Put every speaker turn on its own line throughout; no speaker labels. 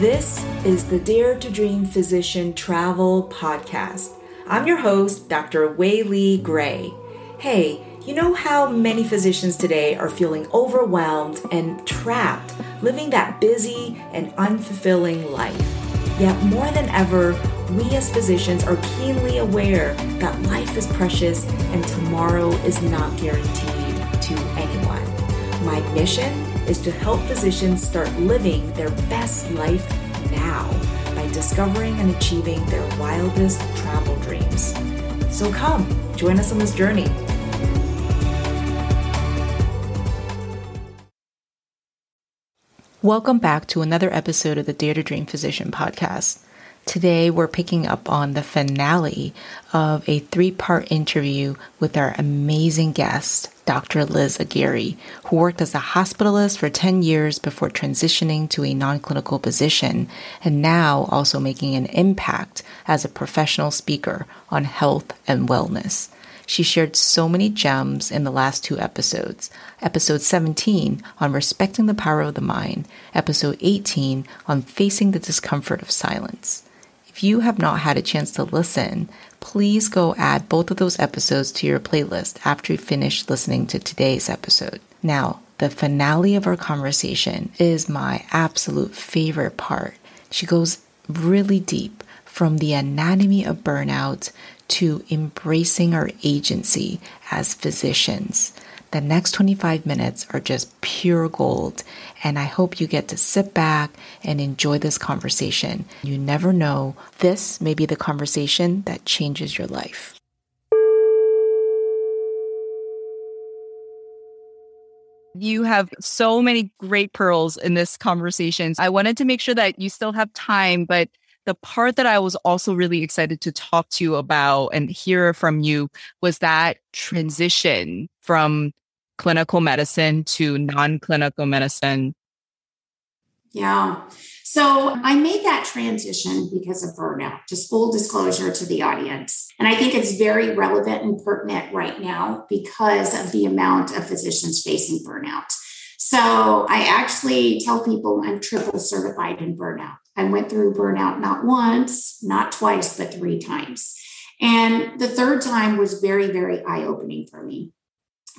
This is the Dare to Dream Physician Travel Podcast. I'm your host, Dr. Weili Gray. Hey, you know how many physicians today are feeling overwhelmed and trapped, living that busy and unfulfilling life? Yet, more than ever, we as physicians are keenly aware that life is precious and tomorrow is not guaranteed to anyone. My mission is to help physicians start living their best life now by discovering and achieving their wildest travel dreams. So come, join us on this journey. Welcome back to another episode of the Dare to Dream Physician podcast. Today, we're picking up on the finale of a three part interview with our amazing guest, Dr. Liz Aguirre, who worked as a hospitalist for 10 years before transitioning to a non clinical position and now also making an impact as a professional speaker on health and wellness. She shared so many gems in the last two episodes. Episode 17 on respecting the power of the mind, episode 18 on facing the discomfort of silence. If you have not had a chance to listen, please go add both of those episodes to your playlist after you finish listening to today's episode. Now, the finale of our conversation is my absolute favorite part. She goes really deep from the anatomy of burnout to embracing our agency as physicians. The next 25 minutes are just pure gold, and I hope you get to sit back and enjoy this conversation. You never know, this may be the conversation that changes your life.
You have so many great pearls in this conversation. I wanted to make sure that you still have time, but the part that I was also really excited to talk to you about and hear from you was that transition from clinical medicine to non clinical medicine?
Yeah. So I made that transition because of burnout, just full disclosure to the audience. And I think it's very relevant and pertinent right now because of the amount of physicians facing burnout. So I actually tell people I'm triple certified in burnout. I went through burnout not once, not twice, but three times. And the third time was very, very eye opening for me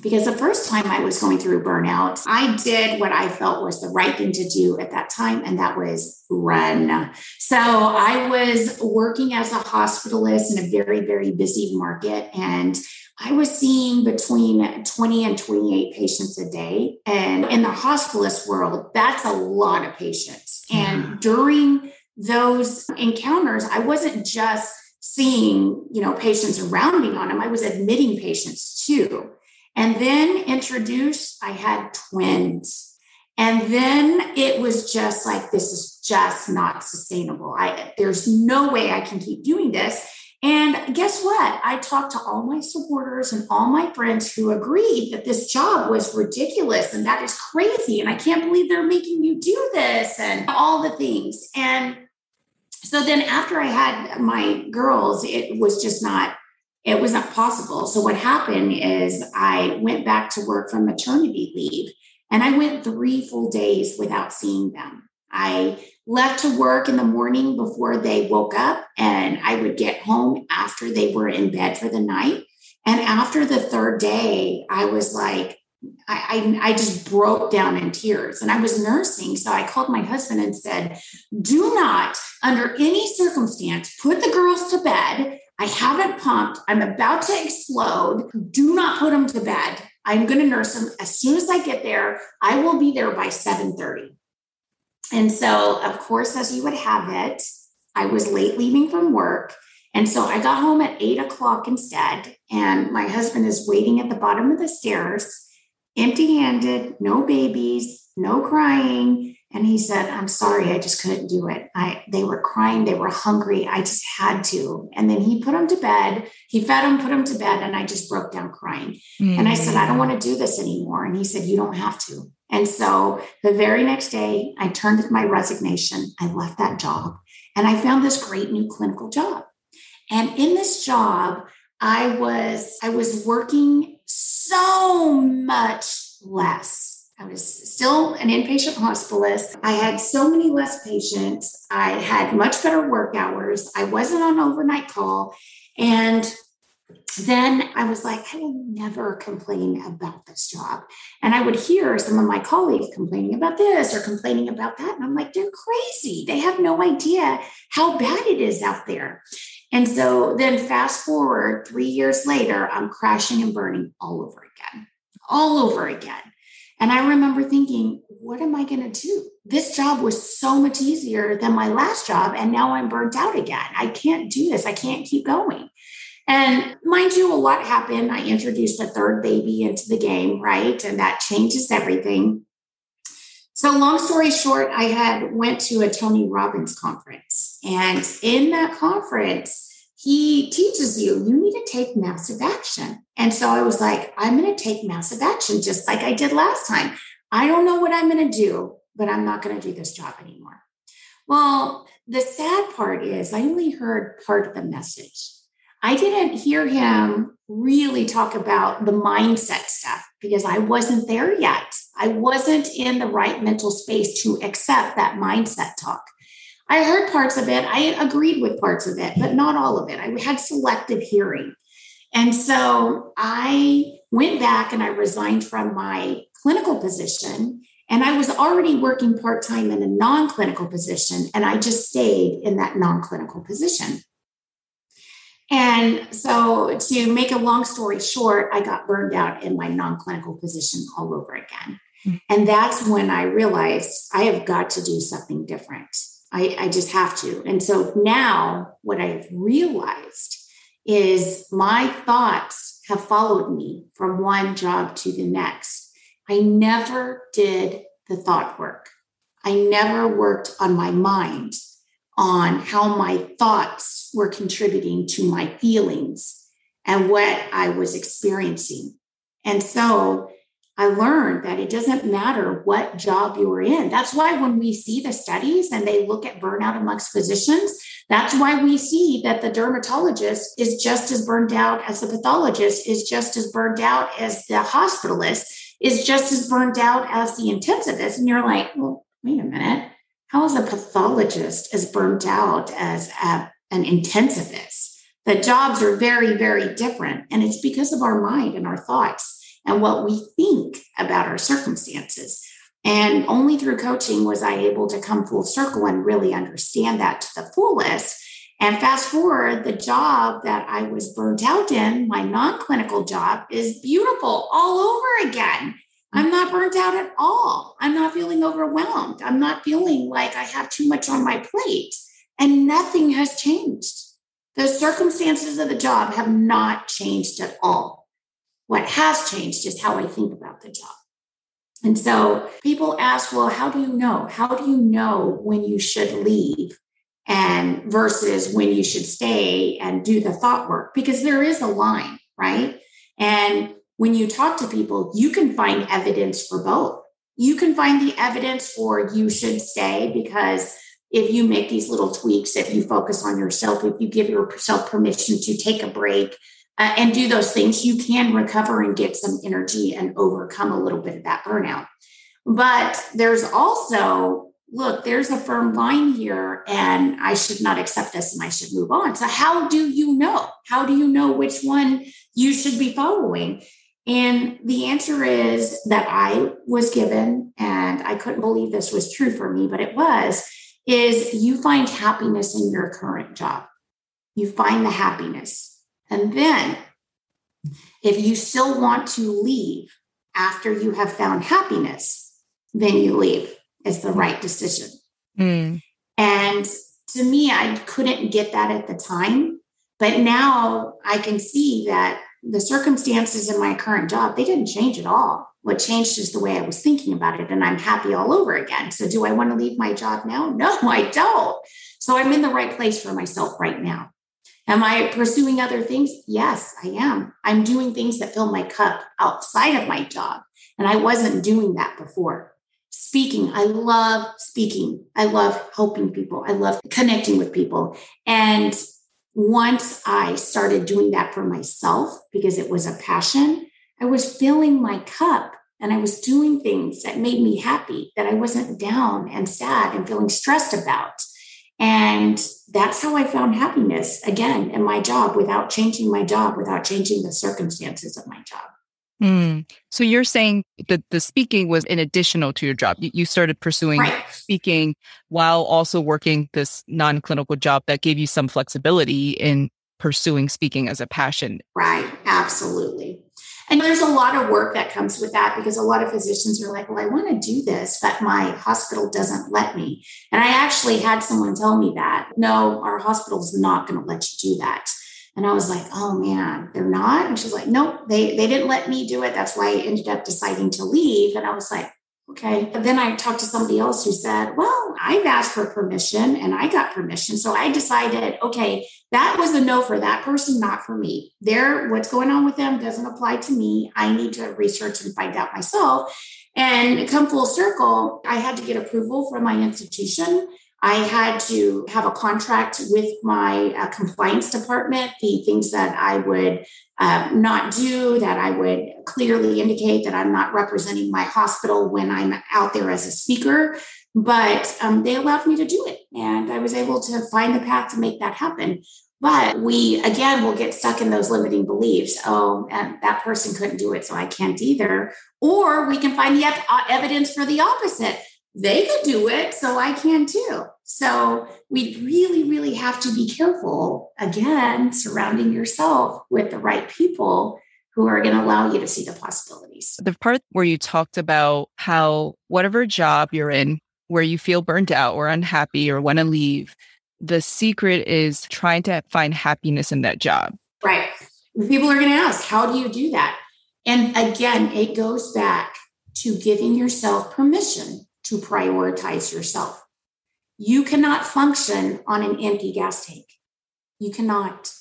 because the first time I was going through burnout, I did what I felt was the right thing to do at that time, and that was run. So I was working as a hospitalist in a very, very busy market, and I was seeing between 20 and 28 patients a day. And in the hospitalist world, that's a lot of patients. And during those encounters, I wasn't just seeing, you know, patients around me on them, I was admitting patients too. And then introduced, I had twins. And then it was just like, this is just not sustainable. I there's no way I can keep doing this. And guess what? I talked to all my supporters and all my friends who agreed that this job was ridiculous and that is crazy. And I can't believe they're making you do this and all the things. And so then after I had my girls, it was just not it was not possible. So what happened is I went back to work from maternity leave and I went three full days without seeing them. I left to work in the morning before they woke up and I would get home after they were in bed for the night. And after the third day, I was like, I, I, I, just broke down in tears and I was nursing. So I called my husband and said, Do not, under any circumstance, put the girls to bed I haven't pumped. I'm about to explode. Do not put him to bed. I'm going to nurse him As soon as I get there, I will be there by 7:30. And so, of course, as you would have it, I was late leaving from work. And so I got home at eight o'clock instead. And my husband is waiting at the bottom of the stairs, empty handed, no babies, no crying. And he said, I'm sorry, I just couldn't do it. I they were crying, they were hungry. I just had to. And then he put them to bed. He fed them, put them to bed, and I just broke down crying. Mm. And I said, I don't want to do this anymore. And he said, You don't have to. And so the very next day, I turned in my resignation. I left that job and I found this great new clinical job. And in this job, I was I was working so much less I was still an inpatient hospitalist. I had so many less patients. I had much better work hours. I wasn't on overnight call. And then I was like, I will never complain about this job. And I would hear some of my colleagues complaining about this or complaining about that. And I'm like, they're crazy. They have no idea how bad it is out there. And so then fast forward three years later, I'm crashing and burning all over again, all over again. And I remember thinking, what am I going to do? This job was so much easier than my last job. And now I'm burnt out again. I can't do this. I can't keep going. And mind you, a lot happened. I introduced a third baby into the game, right? And that changes everything. So long story short, I had went to a Tony Robbins conference. And in that conference, he teaches you you need to take massive action. And so I was like, I'm going to take massive action just like I did last time. I don't know what I'm going to do, but I'm not going to do this job anymore. Well, the sad part is I only heard part of the message. I didn't hear him really talk about the mindset stuff because I wasn't there yet. I wasn't in the right mental space to accept that mindset talk. I heard parts of it. I agreed with parts of it, but not all of it. I had selective hearing. And so I went back and I resigned from my clinical position. And I was already working part time in a non clinical position. And I just stayed in that non clinical position. And so, to make a long story short, I got burned out in my non clinical position all over again. Mm-hmm. And that's when I realized I have got to do something different. I, I just have to. And so now, what I've realized is my thoughts have followed me from one job to the next. I never did the thought work. I never worked on my mind on how my thoughts were contributing to my feelings and what I was experiencing. And so I learned that it doesn't matter what job you're in. That's why when we see the studies and they look at burnout amongst physicians, that's why we see that the dermatologist is just as burned out as the pathologist, is just as burned out as the hospitalist, is just as burned out as the intensivist. And you're like, well, wait a minute how is a pathologist as burnt out as a, an intensivist? The jobs are very, very different. And it's because of our mind and our thoughts and what we think about our circumstances. And only through coaching was I able to come full circle and really understand that to the fullest. And fast forward, the job that I was burnt out in, my non clinical job, is beautiful all over again. I'm not burnt out at all. I'm not feeling overwhelmed. I'm not feeling like I have too much on my plate. And nothing has changed. The circumstances of the job have not changed at all. What has changed is how I think about the job. And so people ask, well, how do you know? How do you know when you should leave and versus when you should stay and do the thought work? Because there is a line, right? And when you talk to people, you can find evidence for both. You can find the evidence for you should stay because if you make these little tweaks, if you focus on yourself, if you give yourself permission to take a break uh, and do those things, you can recover and get some energy and overcome a little bit of that burnout. But there's also, look, there's a firm line here, and I should not accept this and I should move on. So, how do you know? How do you know which one you should be following? And the answer is that I was given, and I couldn't believe this was true for me, but it was, is you find happiness in your current job. You find the happiness. And then if you still want to leave after you have found happiness, then you leave. It's the right decision. Mm. And to me, I couldn't get that at the time. But now I can see that the circumstances in my current job, they didn't change at all. What changed is the way I was thinking about it, and I'm happy all over again. So, do I want to leave my job now? No, I don't. So, I'm in the right place for myself right now. Am I pursuing other things? Yes, I am. I'm doing things that fill my cup outside of my job. And I wasn't doing that before. Speaking, I love speaking. I love helping people. I love connecting with people. And once I started doing that for myself because it was a passion, I was filling my cup and I was doing things that made me happy, that I wasn't down and sad and feeling stressed about. And that's how I found happiness again in my job without changing my job, without changing the circumstances of my job.
Mm. So you're saying that the speaking was in additional to your job. You started pursuing right. speaking while also working this non clinical job that gave you some flexibility in pursuing speaking as a passion.
Right. Absolutely. And there's a lot of work that comes with that because a lot of physicians are like, well, I want to do this, but my hospital doesn't let me. And I actually had someone tell me that no, our hospital is not going to let you do that. And I was like, oh man, they're not. And she's like, nope, they, they didn't let me do it. That's why I ended up deciding to leave. And I was like, okay. But then I talked to somebody else who said, well, I've asked for permission and I got permission. So I decided, okay, that was a no for that person, not for me. There, what's going on with them doesn't apply to me. I need to research and find out myself. And come full circle, I had to get approval from my institution I had to have a contract with my uh, compliance department, the things that I would uh, not do, that I would clearly indicate that I'm not representing my hospital when I'm out there as a speaker. But um, they allowed me to do it. And I was able to find the path to make that happen. But we, again, will get stuck in those limiting beliefs. Oh, that person couldn't do it, so I can't either. Or we can find the uh, evidence for the opposite they could do it, so I can too. So we really, really have to be careful again, surrounding yourself with the right people who are going to allow you to see the possibilities.
The part where you talked about how whatever job you're in, where you feel burnt out or unhappy or want to leave, the secret is trying to find happiness in that job.
Right. People are going to ask, how do you do that? And again, it goes back to giving yourself permission to prioritize yourself. You cannot function on an empty gas tank. You cannot.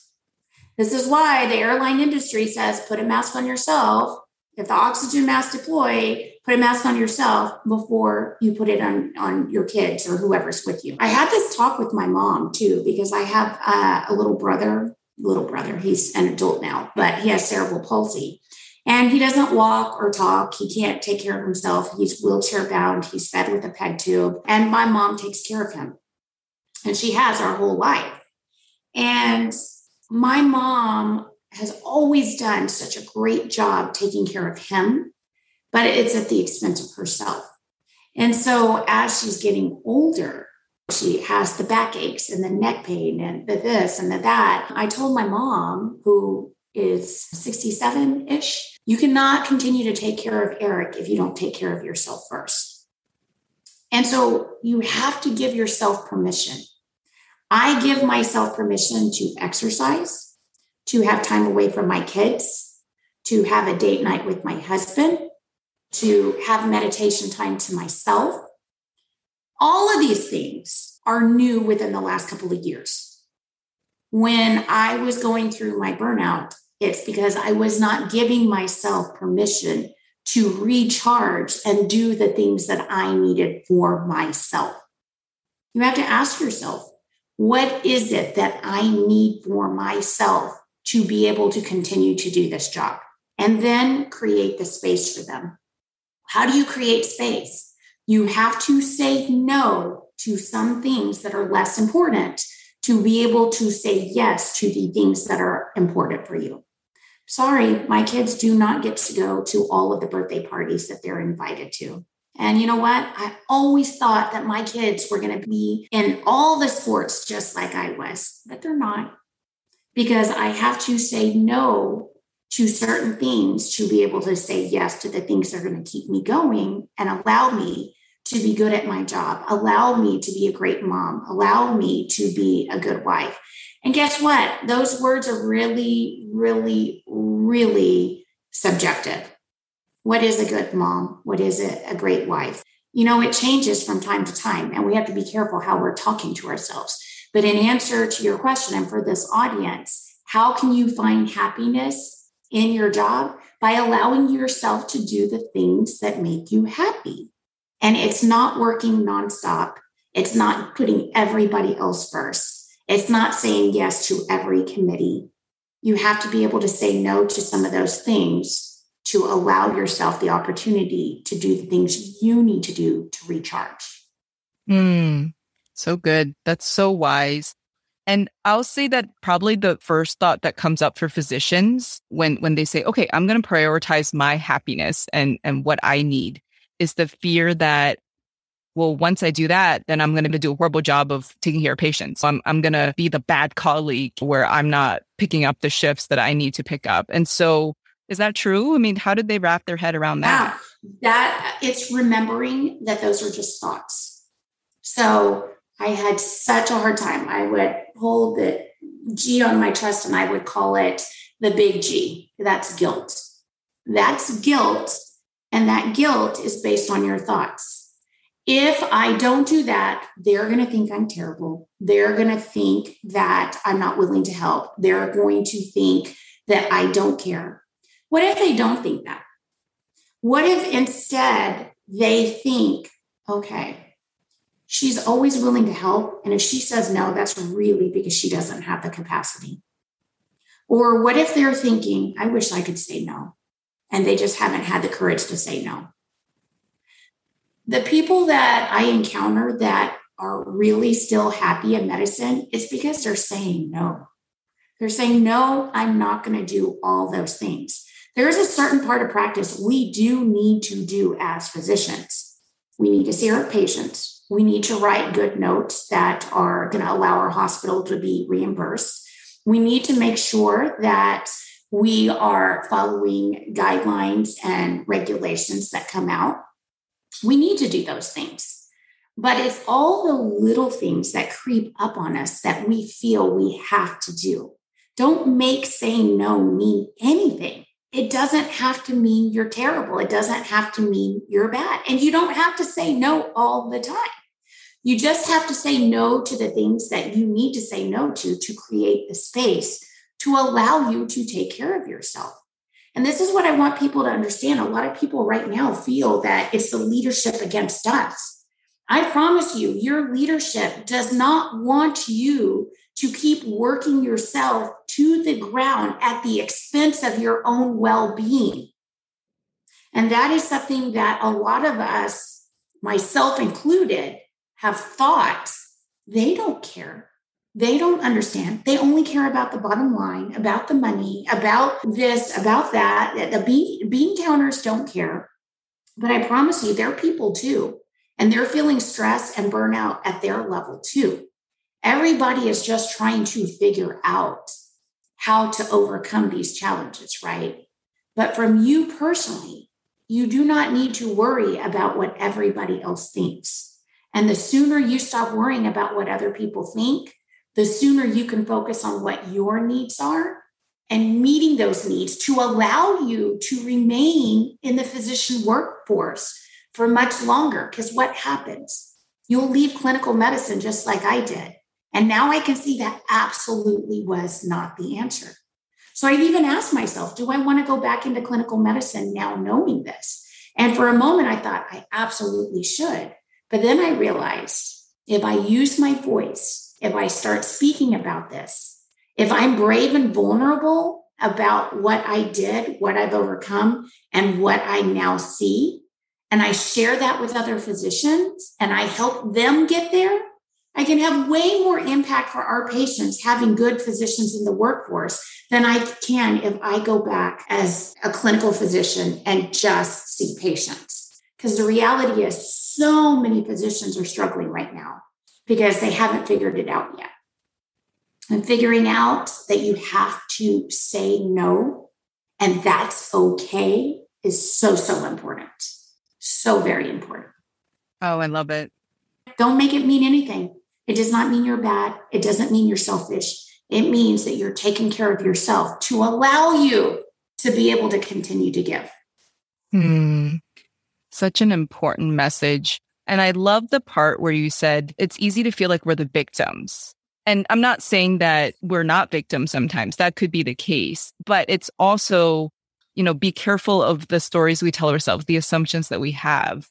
This is why the airline industry says put a mask on yourself. If the oxygen mask deploy, put a mask on yourself before you put it on, on your kids or whoever's with you. I had this talk with my mom too, because I have uh, a little brother, little brother, he's an adult now, but he has cerebral palsy. And he doesn't walk or talk. He can't take care of himself. He's wheelchair bound. He's fed with a peg tube. And my mom takes care of him. And she has our whole life. And my mom has always done such a great job taking care of him, but it's at the expense of herself. And so as she's getting older, she has the backaches and the neck pain and the this and the that. I told my mom, who is 67 ish, you cannot continue to take care of Eric if you don't take care of yourself first. And so you have to give yourself permission. I give myself permission to exercise, to have time away from my kids, to have a date night with my husband, to have meditation time to myself. All of these things are new within the last couple of years. When I was going through my burnout, it's because I was not giving myself permission to recharge and do the things that I needed for myself. You have to ask yourself, what is it that I need for myself to be able to continue to do this job? And then create the space for them. How do you create space? You have to say no to some things that are less important to be able to say yes to the things that are important for you sorry, my kids do not get to go to all of the birthday parties that they're invited to. And you know what? I always thought that my kids were going to be in all the sports just like I was, but they're not because I have to say no to certain things to be able to say yes to the things that are going to keep me going and allow me to be good at my job, allow me to be a great mom, allow me to be a good wife. And guess what? Those words are really, really, really subjective. What is a good mom? What is a, great wife? You know, it changes from time to time, and we have to be careful how we're talking to ourselves. But in answer to your question, and for this audience, how can you find happiness in your job? By allowing yourself to do the things that make you happy. And it's not working nonstop, it's not putting everybody else first it's not saying yes to every committee. You have to be able to say no to some of those things to allow yourself the opportunity to do the things you need to do to recharge.
Mm, so good. That's so wise. And I'll say that probably the first thought that comes up for physicians when when they say, "Okay, I'm going to prioritize my happiness and and what I need," is the fear that well, once I do that, then I'm going to do a horrible job of taking care of patients. I'm, I'm going to be the bad colleague where I'm not picking up the shifts that I need to pick up. And so is that true? I mean, how did they wrap their head around that?
that it's remembering that those are just thoughts. So I had such a hard time. I would hold the G on my chest and I would call it the big G. That's guilt. That's guilt. And that guilt is based on your thoughts if I don't do that, they're going to think I'm terrible. They're going to think that I'm not willing to help. They're going to think that I don't care. What if they don't think that? What if instead they think, okay, she's always willing to help. And if she says no, that's really because she doesn't have the capacity. Or what if they're thinking, I wish I could say no. And they just haven't had the courage to say no the people that I encounter that are really still happy in medicine, it's because they're saying no. They're saying, no, I'm not going to do all those things. There is a certain part of practice we do need to do as physicians. We need to see our patients. We need to write good notes that are going to allow our hospital to be reimbursed. We need to make sure that we are following guidelines and regulations that come out we need to do those things. But it's all the little things that creep up on us that we feel we have to do. Don't make saying no mean anything. It doesn't have to mean you're terrible. It doesn't have to mean you're bad. And you don't have to say no all the time. You just have to say no to the things that you need to say no to to create the space to allow you to take care of yourself. And this is what I want people to understand. A lot of people right now feel that it's the leadership against us. I promise you, your leadership does not want you to keep working yourself to the ground at the expense of your own well being. And that is something that a lot of us, myself included, have thought they don't care. They don't understand. They only care about the bottom line, about the money, about this, about that. The bean, bean counters don't care. But I promise you, they're people too. And they're feeling stress and burnout at their level too. Everybody is just trying to figure out how to overcome these challenges, right? But from you personally, you do not need to worry about what everybody else thinks. And the sooner you stop worrying about what other people think, the sooner you can focus on what your needs are and meeting those needs to allow you to remain in the physician workforce for much longer. Because what happens? You'll leave clinical medicine just like I did. And now I can see that absolutely was not the answer. So I've even asked myself, do I want to go back into clinical medicine now knowing this? And for a moment, I thought I absolutely should. But then I realized if I use my voice if I start speaking about this, if I'm brave and vulnerable about what I did, what I've overcome, and what I now see, and I share that with other physicians and I help them get there, I can have way more impact for our patients having good physicians in the workforce than I can if I go back as a clinical physician and just see patients. Because the reality is, so many physicians are struggling right now because they haven't figured it out yet. And figuring out that you have to say no and that's okay is so, so important. So very important.
Oh, I love it.
Don't make it mean anything. It does not mean you're bad. It doesn't mean you're selfish. It means that you're taking care of yourself to allow you to be able to continue to give.
Hmm. Such an important message. And I love the part where you said it's easy to feel like we're the victims. And I'm not saying that we're not victims sometimes. That could be the case. But it's also, you know, be careful of the stories we tell ourselves, the assumptions that we have.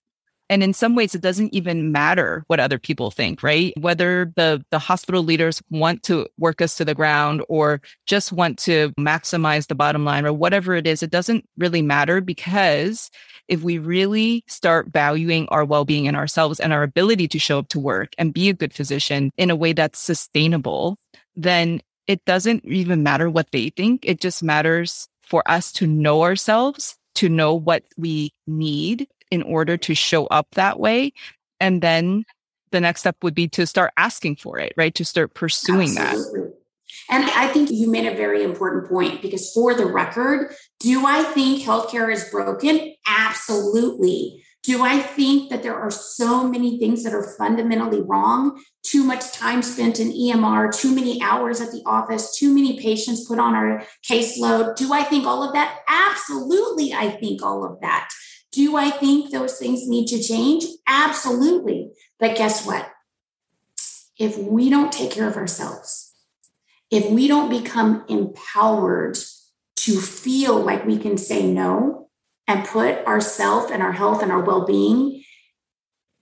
And in some ways, it doesn't even matter what other people think, right? Whether the, the hospital leaders want to work us to the ground or just want to maximize the bottom line or whatever it is, it doesn't really matter because if we really start valuing our well being and ourselves and our ability to show up to work and be a good physician in a way that's sustainable, then it doesn't even matter what they think. It just matters for us to know ourselves, to know what we need in order to show up that way. And then the next step would be to start asking for it, right? To start pursuing Absolutely. that.
And I think you made a very important point because, for the record, do I think healthcare is broken? Absolutely. Do I think that there are so many things that are fundamentally wrong? Too much time spent in EMR, too many hours at the office, too many patients put on our caseload. Do I think all of that? Absolutely, I think all of that. Do I think those things need to change? Absolutely. But guess what? If we don't take care of ourselves, if we don't become empowered to feel like we can say no and put ourself and our health and our well-being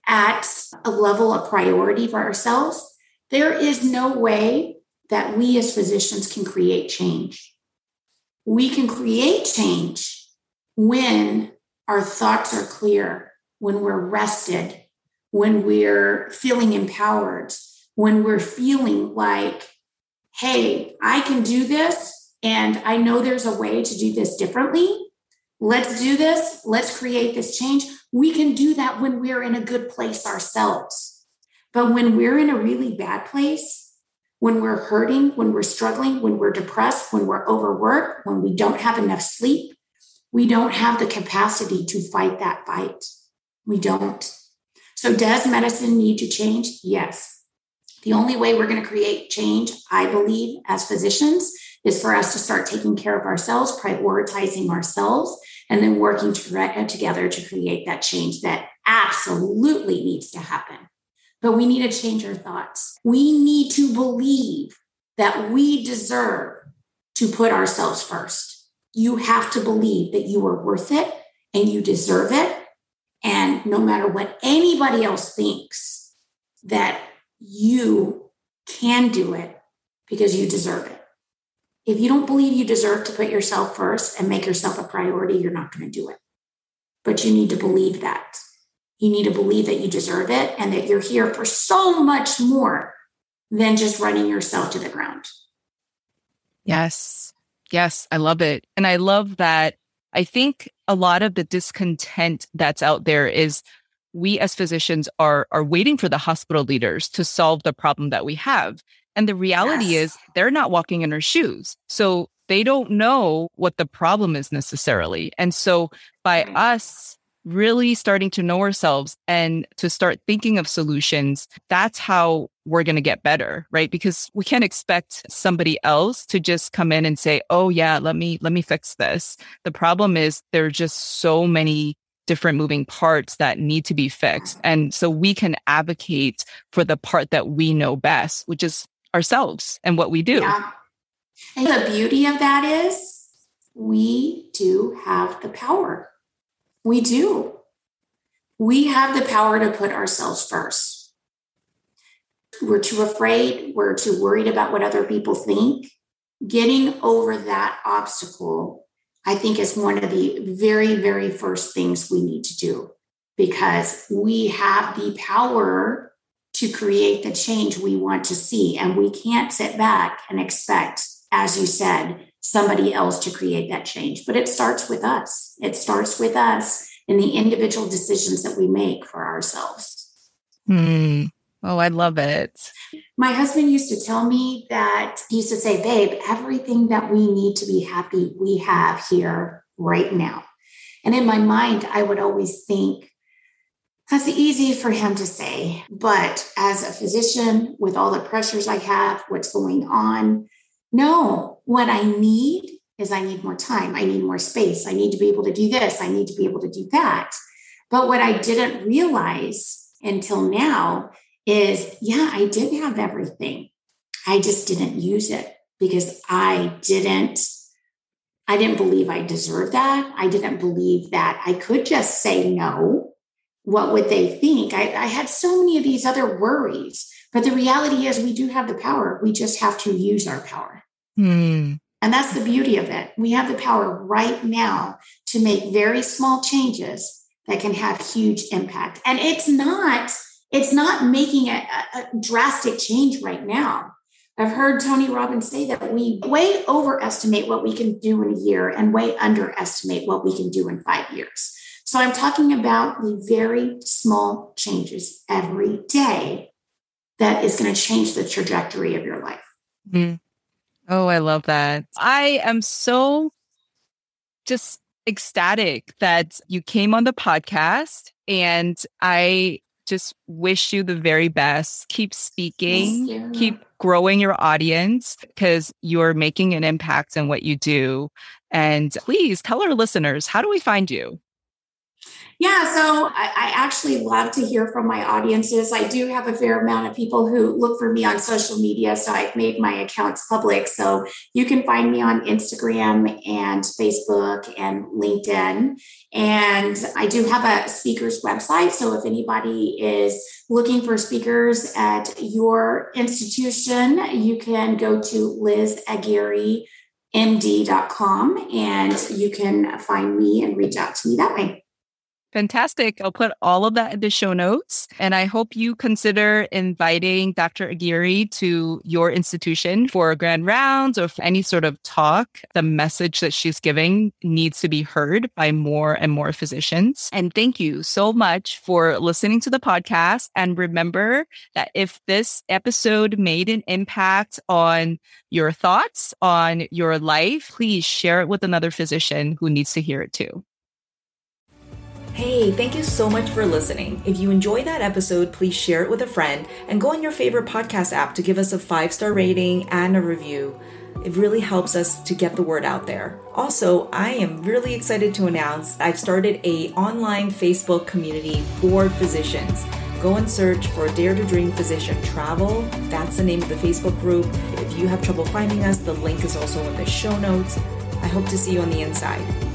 at a level of priority for ourselves, there is no way that we as physicians can create change. We can create change when our thoughts are clear, when we're rested, when we're feeling empowered, when we're feeling like, hey, I can do this, and I know there's a way to do this differently. Let's do this. Let's create this change. We can do that when we're in a good place ourselves. But when we're in a really bad place, when we're hurting, when we're struggling, when we're depressed, when we're overworked, when we don't have enough sleep, we don't have the capacity to fight that fight. We don't. So, does medicine need to change? Yes. The only way we're going to create change, I believe, as physicians, is for us to start taking care of ourselves, prioritizing ourselves, and then working uh, together to create that change that absolutely needs to happen. But we need to change our thoughts. We need to believe that we deserve to put ourselves first you have to believe that you are worth it and you deserve it. And no matter what anybody else thinks, that you can do it because you deserve it. If you don't believe you deserve to put yourself first and make yourself a priority, you're not going to do it. But you need to believe that. You need to believe that you deserve it and that you're here for so much more than just running yourself to the ground.
Yes. Yes, I love it. And I love that. I think a lot of the discontent that's out there is we as physicians are are waiting for the hospital leaders to solve the problem that we have. And the reality yes. is they're not walking in our shoes. So they don't know what the problem is necessarily. And so by mm-hmm. us really starting to know ourselves and to start thinking of solutions, that's how we're going to get better, right? Because we can't expect somebody else to just come in and say, "Oh yeah, let me let me fix this." The problem is there are just so many different moving parts that need to be fixed. And so we can advocate for the part that we know best, which is ourselves and what we do. Yeah.
And the beauty of that is we do have the power we do. We have the power to put ourselves first. We're too afraid, we're too worried about what other people think. Getting over that obstacle, I think, is one of the very, very first things we need to do because we have the power to create the change we want to see. And we can't sit back and expect, as you said, somebody else to create that change. But it starts with us. It starts with us in the individual decisions that we make for ourselves.
Hmm. Oh, I love it.
My husband used to tell me that he used to say, Babe, everything that we need to be happy, we have here right now. And in my mind, I would always think, that's easy for him to say. But as a physician, with all the pressures I have, what's going on, no, what I need is I need more time. I need more space. I need to be able to do this. I need to be able to do that. But what I didn't realize until now is yeah, I did have everything. I just didn't use it because I didn't I didn't believe I deserved that. I didn't believe that I could just say no what would they think? I, I had so many of these other worries. But the reality is, we do have the power. We just have to use our power.
Hmm.
And that's the beauty of it. We have the power right now to make very small changes that can have huge impact. And it's not, it's not making a, a drastic change right now. I've heard Tony Robbins say that we way overestimate what we can do in a year and way underestimate what we can do in five years. So I'm talking about the very small changes every day that is going to change the trajectory of your life.
Mm. Oh, I love that. I am so just ecstatic that you came on the podcast and I just wish you the very best. Keep speaking, keep growing your audience because you're making an impact in what you do. And please tell our listeners, how do we find you?
Yeah, so I, I, actually love to hear from my audiences. I do have a fair amount of people who look for me on social media, so I've made my accounts public. So you can find me on Instagram and Facebook and LinkedIn. And I do have a speakers website. So if anybody is looking for speakers at your institution, you can go to Liz Aguirre md.com and you can find me and reach out to me that way.
Fantastic. I'll put all of that in the show notes. And I hope you consider inviting Dr. Aguirre to your institution for grand rounds or any sort of talk. The message that she's giving needs to be heard by more and more physicians. And thank you so much for listening to the podcast. And remember that if this episode made an impact on your thoughts, on your life, please share it with another physician who needs to hear it too.
Hey, thank you so much for listening. If you enjoyed that episode, please share it with a friend and go on your favorite podcast app to give us a five star rating and a review. It really helps us to get the word out there. Also, I am really excited to announce I've started a online Facebook community for physicians. Go and search for Dare to Dream Physician Travel. That's the name of the Facebook group. If you have trouble finding us, the link is also in the show notes. I hope to see you on the inside.